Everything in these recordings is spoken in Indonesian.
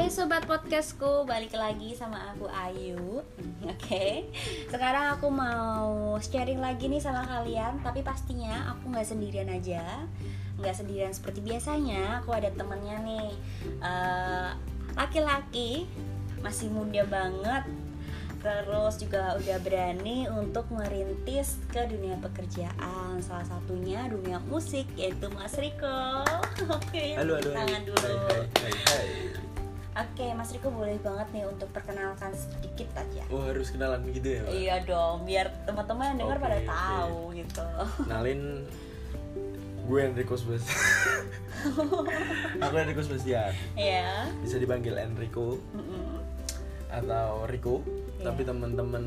Hai sobat podcastku, balik lagi sama aku Ayu. Oke, sekarang aku mau sharing lagi nih sama kalian, tapi pastinya aku nggak sendirian aja, nggak sendirian seperti biasanya. Aku ada temennya nih, eh, laki-laki, masih muda banget, terus juga udah berani untuk merintis ke dunia pekerjaan salah satunya dunia musik yaitu Mas Riko oke Halo, halo. tangan hai. dulu Hai, hai, hai. Oke Mas Riko boleh banget nih untuk perkenalkan sedikit aja. Oh harus kenalan gitu ya Mbak? iya dong biar teman-teman yang dengar Oke, pada oke. tahu gitu. Kenalin gue Enrico Sebastian Aku Enrico Sebastian ya Bisa dipanggil Enrico atau Rico Iya. Tapi teman-teman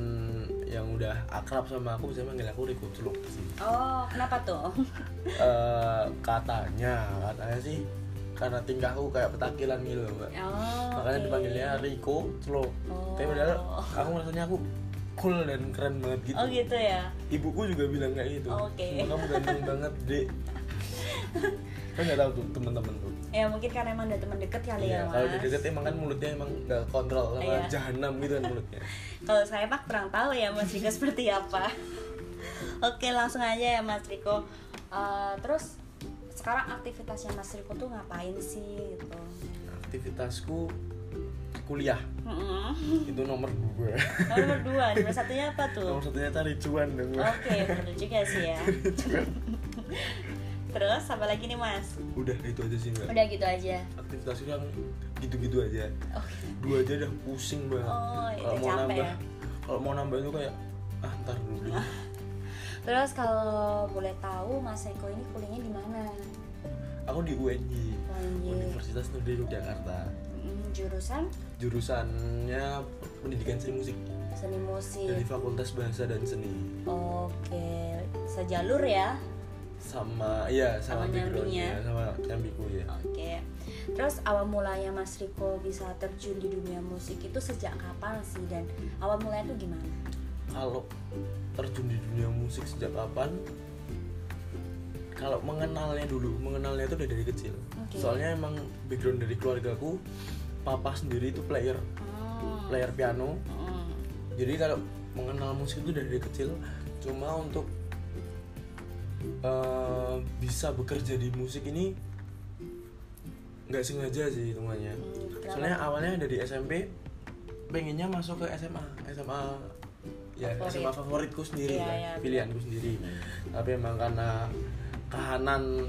yang udah akrab sama aku bisa manggil aku Rico Celuk sih. Oh kenapa tuh? Eh, Katanya, katanya sih karena tingkahku kayak petakilan gitu mbak oh, Makanya oke. dipanggilnya Rico Celuk Oh. Tapi padahal aku merasanya aku cool dan keren banget gitu oh gitu ya ibuku juga bilang kayak gitu Oke. "Wah, kamu ganteng banget dek kan nggak tahu tuh teman-teman tuh ya mungkin karena emang udah teman deket kali ya mas kalau di deket emang kan mulutnya emang nggak kontrol sama Iya. jahanam gitu kan mulutnya Kalau saya mah kurang tahu ya Mas Riko seperti apa. Oke langsung aja ya Mas Riko. Eh, terus sekarang aktivitasnya Mas Riko tuh ngapain sih gitu? aktivitasku kuliah Mm-mm. itu nomor dua Nomor dua, nomor satunya apa tuh? nomor satunya tari cuan dong. Oke bener juga sih ya. terus apa lagi nih Mas? udah itu aja sih mbak Udah gitu aja. aktivitasku yang gitu-gitu aja Oke. dua aja udah pusing banget Oh, itu kalau mau capek nambah ya? kalau mau nambah itu kayak ah ntar dulu Terus kalau boleh tahu Mas Riko ini kuliahnya di mana? Aku di UNY UNY. Universitas Negeri Yogyakarta Mm, jurusan jurusannya pendidikan seni musik seni musik. dari Fakultas Bahasa dan Seni Oke, sejalur ya. sama iya Sama sama, backgroundnya, sama nyambiku ya Oke. Terus awal mulanya Mas Riko bisa terjun di dunia musik itu sejak kapan sih dan awal mulanya itu gimana? kalau terjun di dunia musik sejak kapan kalau mengenalnya dulu mengenalnya itu udah dari kecil Oke. soalnya emang background dari keluargaku papa sendiri itu player Hmm. player piano Hmm. jadi kalau mengenal musik itu dari kecil cuma untuk eh, bisa bekerja di musik ini nggak sengaja sih hitungannya Hmm, soalnya awalnya dari SMP pengennya masuk ke SMA SMA ya Favorit. SMA favoritku sendiri Iya, lah, iya, pilihanku sendiri tapi emang karena kahanan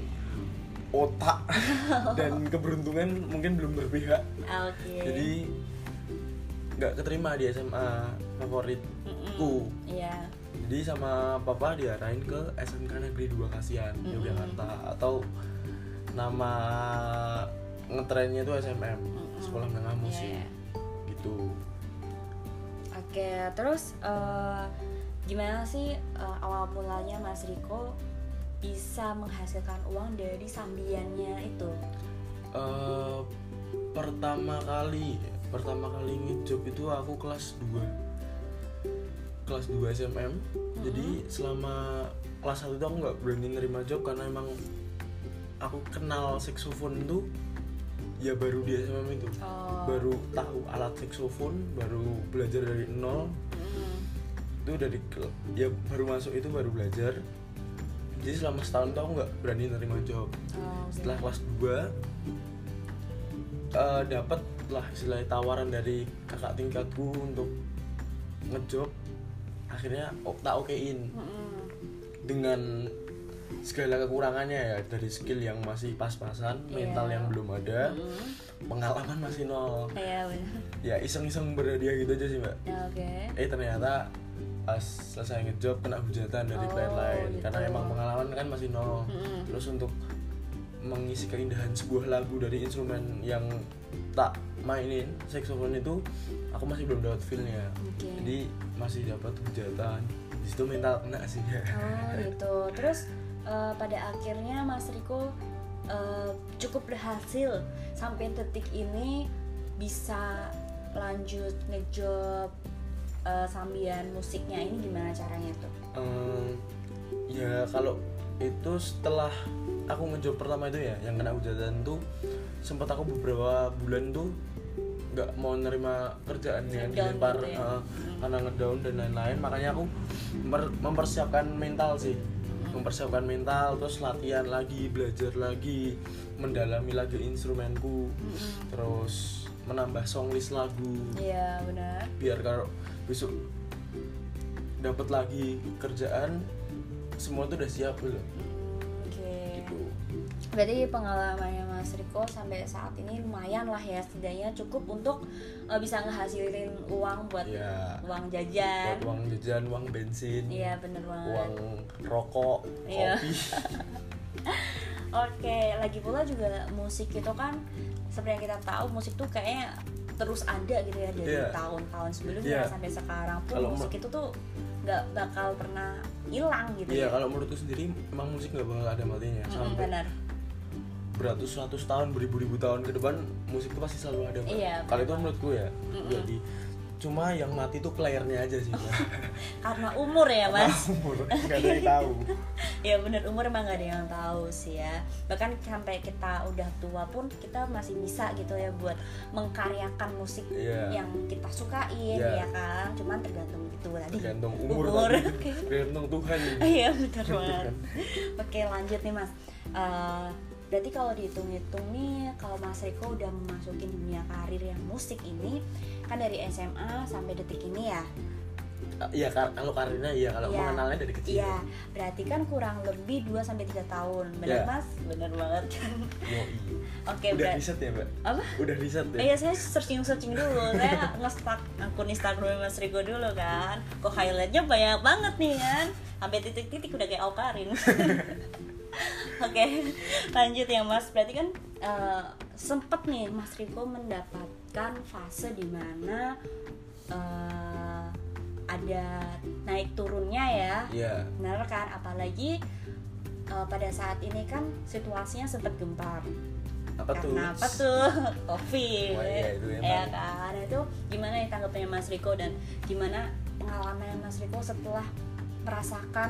otak dan keberuntungan mungkin belum berpihak Oke. jadi nggak keterima di SMA favoritku Iya. jadi sama papa diarahin ke SMK Negeri 2 Kasihan Mm-mm. Yogyakarta atau nama ngetrennya itu SMM Mm-mm. Sekolah Menengah Musik Iya. gitu Oke, terus eh, gimana sih eh, awal mulanya Mas Riko bisa menghasilkan uang dari sambiannya itu? Eh, pertama kali pertama kali ngejob itu aku kelas 2 kelas 2 SMM jadi selama kelas 1 itu aku nggak berani nerima job karena emang aku kenal saxophone itu ya baru di SMM itu Oh. baru tahu alat saxophone baru belajar dari nol Mm. itu dari ya baru masuk itu baru belajar jadi selama setahun tuh aku nggak berani nerima job Oh, setelah kelas 2 eh dapat lah istilahnya tawaran dari kakak tingkatku untuk ngejob akhirnya oh, tak okein Mm-mm. dengan segala kekurangannya ya dari skill yang masih pas-pasan Iya. mental yang belum ada Mm. pengalaman masih nol Iya benar. ya iseng-iseng berhadiah gitu aja sih mbak Ya, Oke. eh ternyata pas selesai ngejob kena hujatan dari Oh, klien lain gitu. karena emang pengalaman kan masih nol Mm-mm. terus untuk mengisi keindahan sebuah lagu dari instrumen yang tak mainin saxophone itu aku masih belum dapat feelnya Oke. jadi masih dapat hujatan di situ mental kena sih Oh gitu. Terus eh, pada akhirnya Mas Riko eh, cukup berhasil sampai detik ini bisa lanjut ngejob eh, sambian musiknya ini gimana caranya tuh? Ehm, ya kalau itu setelah aku ngejob pertama itu ya yang kena hujatan tuh sempat aku beberapa bulan tuh nggak mau nerima kerjaan yang dilempar gitu ya. Hmm. karena ngedown dan lain-lain makanya aku mempersiapkan mental sih. Mempersiapkan mental terus latihan lagi belajar lagi mendalami lagi instrumenku Mm-mm. terus menambah songlist lagu Iya benar. biar kalau besok dapat lagi kerjaan semua tuh udah siap gitu Hmm, Oke. gitu Berarti pengalamannya Mas Riko sampai saat ini lumayan lah ya setidaknya cukup untuk eh, bisa ngehasilin uang buat ya uang jajan. buat uang jajan uang bensin Iya bener banget. uang rokok Iya. kopi Oke, lagi pula juga musik itu kan seperti yang kita tahu musik tuh kayaknya terus ada gitu ya dari Iya. tahun-tahun sebelumnya Iya. sampai sekarang pun Kalau musik itu tuh nggak bakal pernah hilang gitu Iya ya. kalau menurutku sendiri emang musik nggak bakal ada matinya Mm-mm, sampai benar. Beratus-ratus tahun beribu-ribu tahun ke depan musik itu pasti selalu ada. Iya, kalau itu benar. menurutku ya Mm-mm. jadi cuma yang mati tuh playernya aja sih. Karena umur ya mas. umur nggak ada yang tahu ya bener umur emang gak ada yang tahu sih ya bahkan sampai kita udah tua pun kita masih bisa gitu ya buat mengkaryakan musik Iya. yang kita sukain Iya. ya kan cuman tergantung itu tadi tergantung umur, Umur. tadi tergantung Tuhan iya bener banget oke lanjut nih mas Eh, berarti kalau dihitung-hitung nih kalau mas Riko udah memasukin dunia karir yang musik ini kan dari SMA sampai detik ini ya Iya kar- kalau karirnya iya kalau Iya. mengenalnya dari kecil Iya, berarti kan kurang lebih 2 sampai 3 tahun. Benar, Iya. Mas? Benar banget. Yoi. Oke, udah berarti riset ya mbak apa? udah riset ya Iya, saya searching-searching dulu. saya nge-stalk akun Instagram Mas Rigo dulu kan. Kok highlightnya banyak banget nih kan. Sampai titik-titik udah kayak Aukarin. Oke, lanjut ya Mas. Berarti kan eh, sempet nih Mas Rigo mendapatkan fase di mana eh, ada naik turunnya ya. Iya. Benar kan? Apalagi uh, pada saat ini kan situasinya sempat gempar. Apa tuh? karena apa tuh? Covid. Wah, iya, itu ya kan? Itu gimana ya tanggapannya Mas Riko dan gimana pengalaman Mas Riko setelah merasakan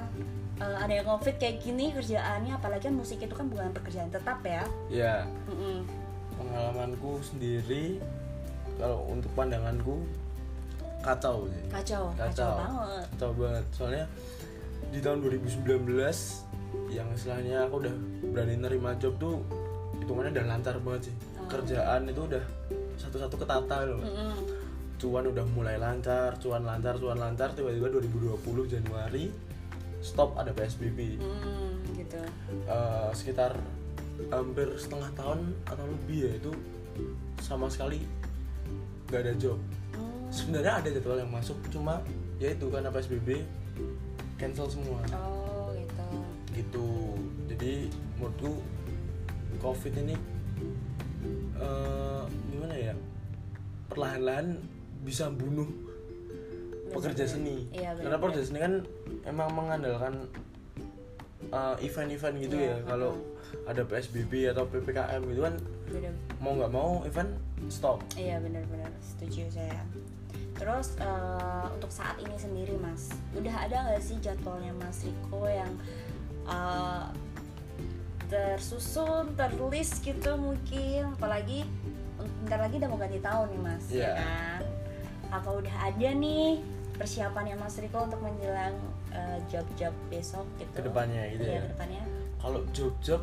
uh, ada yang covid kayak gini kerjaannya apalagi kan musik itu kan bukan pekerjaan tetap ya ya Mm-mm. pengalamanku sendiri kalau untuk pandanganku kacau sih kacau kacau Kacau. banget kacau banget soalnya di tahun 2019 yang istilahnya aku udah berani nerima job tuh hitungannya udah lancar banget sih Oh. kerjaan itu udah satu-satu ketata loh Mm-mm. cuan udah mulai lancar cuan lancar cuan lancar tiba-tiba 2020 Januari stop ada PSBB Mm, gitu. Eh, sekitar hampir setengah tahun atau lebih ya itu sama sekali gak ada job. Mm. sebenarnya ada jadwal yang masuk cuma ya itu karena PSBB cancel semua. Oh gitu. Gitu. Jadi menurutku covid ini eh, gimana ya perlahan-lahan bisa bunuh pekerja seni Iya, karena pekerja seni kan emang mengandalkan eh, event-event gitu Iya, ya kalau ada PSBB atau PPKM gitu kan Beda mau nggak mau event stop Iya benar-benar setuju saya. Terus eh, untuk saat ini sendiri Mas, udah ada nggak sih jadwalnya Mas Riko yang eh, tersusun, terlist gitu mungkin? Apalagi bentar lagi udah mau ganti tahun nih Mas, ya Iya. kan? Apa udah ada nih persiapannya Mas Riko untuk menjelang eh, job-job besok gitu? Ke depannya gitu iya, ya. Ke depannya. kalau job-job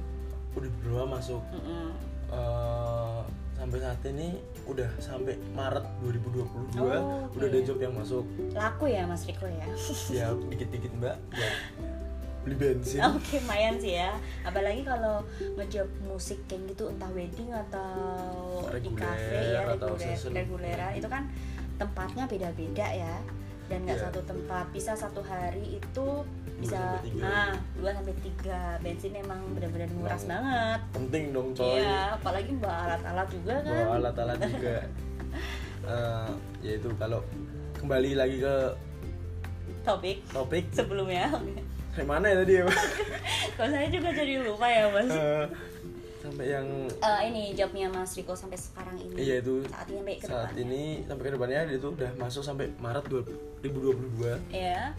udah berapa masuk Mm-mm. Eh, sampai saat ini udah sampai Maret 2022 Oh, oke. udah ada job yang masuk Laku ya Mas Riko ya? ya dikit-dikit mbak buat beli bensin Oke, lumayan sih ya. Apalagi kalau ngejob musik kayak gitu entah wedding atau di Reguler cafe ya atau reguler, reguleran itu kan tempatnya beda-beda ya. Dan nggak Iya. satu tempat, bisa satu hari itu bisa tiga. nah 2 sampai 3. Bensin emang benar-benar nguras Emang banget. penting dong coy Iya, apalagi bawa alat-alat juga kan. bawa alat-alat juga Eh, ya itu kalau kembali lagi ke Topik topik sebelumnya. kayak mana ya tadi ya kalau saya juga jadi lupa ya, Mas. Eh, sampai yang Eh, ini jobnya Mas Riko sampai sekarang ini. iya itu Saat ini sampai ke saat depannya. ini sampai ke depannya itu udah masuk sampai Maret 2022 Ya.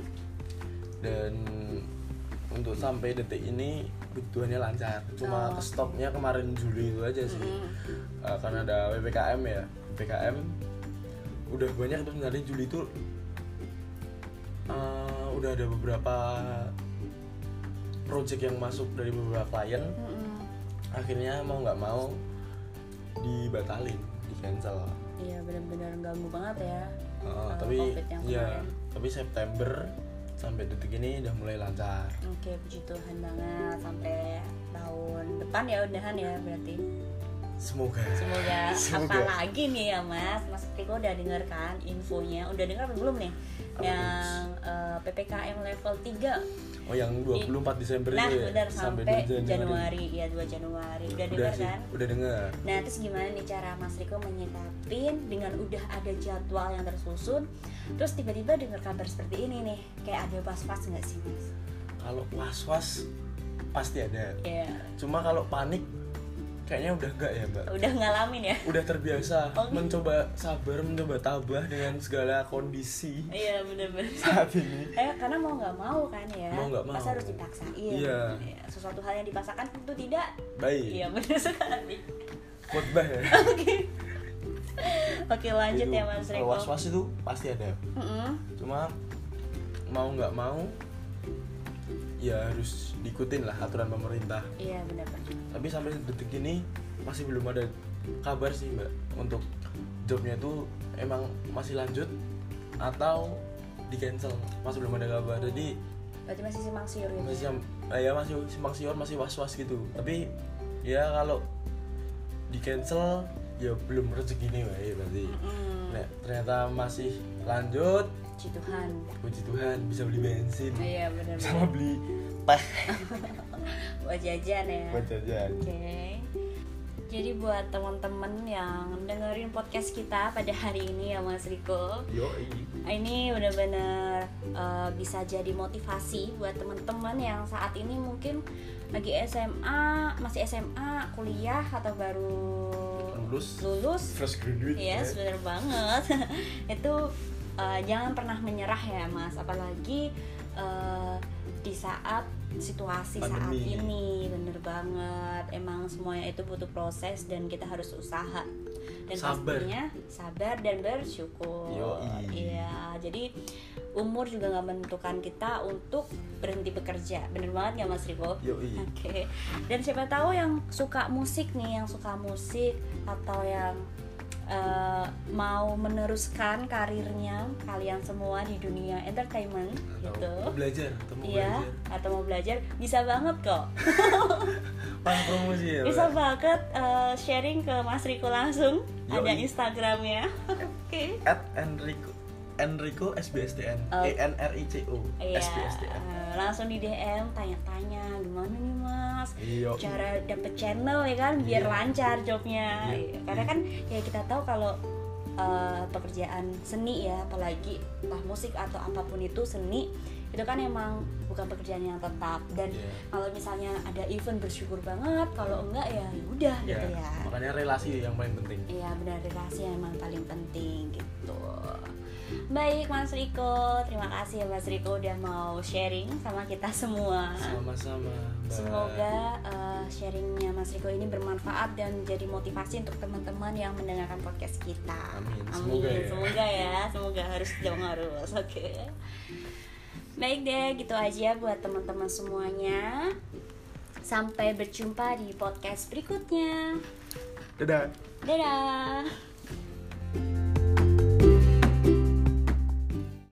dan untuk sampai detik ini kebutuhannya lancar cuma Oh. ke stopnya kemarin Juli itu aja sih Mm. Eh, karena ada ppkm ya PPKM udah banyak tuh sebenarnya Juli itu uh, udah ada beberapa project yang masuk dari beberapa klien Mm-mm. Akhirnya mau nggak mau dibatalin di cancel iya benar-benar ganggu banget ya. Uh, tapi ya tapi September sampai detik ini udah mulai lancar. Oke puji Tuhan banget sampai tahun depan ya udahan ya berarti semoga. Semoga, Semoga. apalagi nih ya mas? Mas Riko udah denger kan infonya? Udah denger apa belum nih? Apa yang eh, ppkm level 3 oh yang 24 Desember nah itu ya? udah sampai 2 Januari. Ya 2 Januari. Udah udah denger sih kan? udah dengar Nah terus gimana nih cara Mas Riko menyikapin dengan udah ada jadwal yang tersusun? Terus tiba-tiba dengar kabar seperti ini nih. Kayak ada was-was nggak sih Mas? kalau was was pasti ada. Ya cuma kalau panik kayaknya udah enggak ya mbak? Udah ngalamin ya? Udah terbiasa Oh. mencoba sabar mencoba tabah dengan segala kondisi Iya bener-bener. saat ini. Eh karena mau nggak mau kan ya Mau nggak Masa mau. harus dipaksain. Iya. Ya, Sesuatu hal yang dipaksakan tentu tidak. Baik. Iya bener sekali. Khotbah ya? Oke. Oke lanjut Itu, ya Mas Riko. was was itu pasti ada. Mm-mm. cuma mau nggak mau ya harus diikutin lah aturan pemerintah. Iya bener-bener tapi sampai detik ini masih belum ada kabar sih mbak. Untuk jobnya itu emang masih lanjut atau di cancel masih belum ada kabar. Jadi Berarti masih simpang siur gitu? masih ya? eh, ya masih simpang siur masih was was gitu. Tapi ya kalau di cancel ya belum rezeki nih mbak ya berarti. Mm-mm. Nek ternyata masih lanjut. Puji Tuhan. Puji Tuhan bisa beli bensin. Iya bener-bener sama beli teh buat jajan ya. buat jajan Oke. Jadi buat teman-teman yang dengerin podcast kita pada hari ini ya Mas Riko, yoi ini benar-benar eh, bisa jadi motivasi buat teman-teman yang saat ini mungkin lagi SMA, masih SMA, kuliah atau baru lulus lulus. fresh graduate Yes, ya. bener banget. Itu eh, jangan pernah menyerah ya, Mas. Apalagi eh, di saat situasi saat Pandemi. ini, bener banget. Emang semuanya itu butuh proses dan kita harus usaha. Dan Sabar. pastinya sabar dan bersyukur. Iya, jadi umur juga nggak menentukan kita untuk berhenti bekerja. Bener banget nggak Mas Riko? Oke. Dan siapa tahu yang suka musik nih, yang suka musik atau yang eh, mau meneruskan karirnya kalian semua di dunia entertainment atau gitu. mau belajar atau mau Iya, belajar atau mau belajar bisa banget kok. promosi ya Bisa banget eh, sharing ke Mas Riko langsung. Yoi. Ada Instagramnya. Oke. at Enrico Enrico SBSTN Oh. E N R I C O Iya, SBSTN eh, langsung di DM tanya-tanya gimana nih Mas? iya. Cara dapet channel ya kan? Biar Iya. lancar jobnya. Iya. karena kan ya kita tahu kalau uh, pekerjaan seni ya apalagi entah musik atau apa pun itu seni itu kan emang bukan pekerjaan yang tetap. Dan Iya. kalau misalnya ada event bersyukur banget. Kalau enggak ya udah Iya, gitu ya. Makanya relasi yang paling penting. Iya benar relasi yang emang paling penting gitu Baik Mas Riko, terima kasih ya Mas Riko udah mau sharing sama kita semua sama-sama. Semoga uh, sharingnya Mas Riko ini bermanfaat dan jadi motivasi untuk teman-teman yang mendengarkan podcast kita. Amin. Amin. Semoga ya. Semoga ya. Semoga harus jauh harus. Oke. Baik deh, gitu aja buat teman-teman semuanya. Sampai berjumpa di podcast berikutnya. dadah Dadah.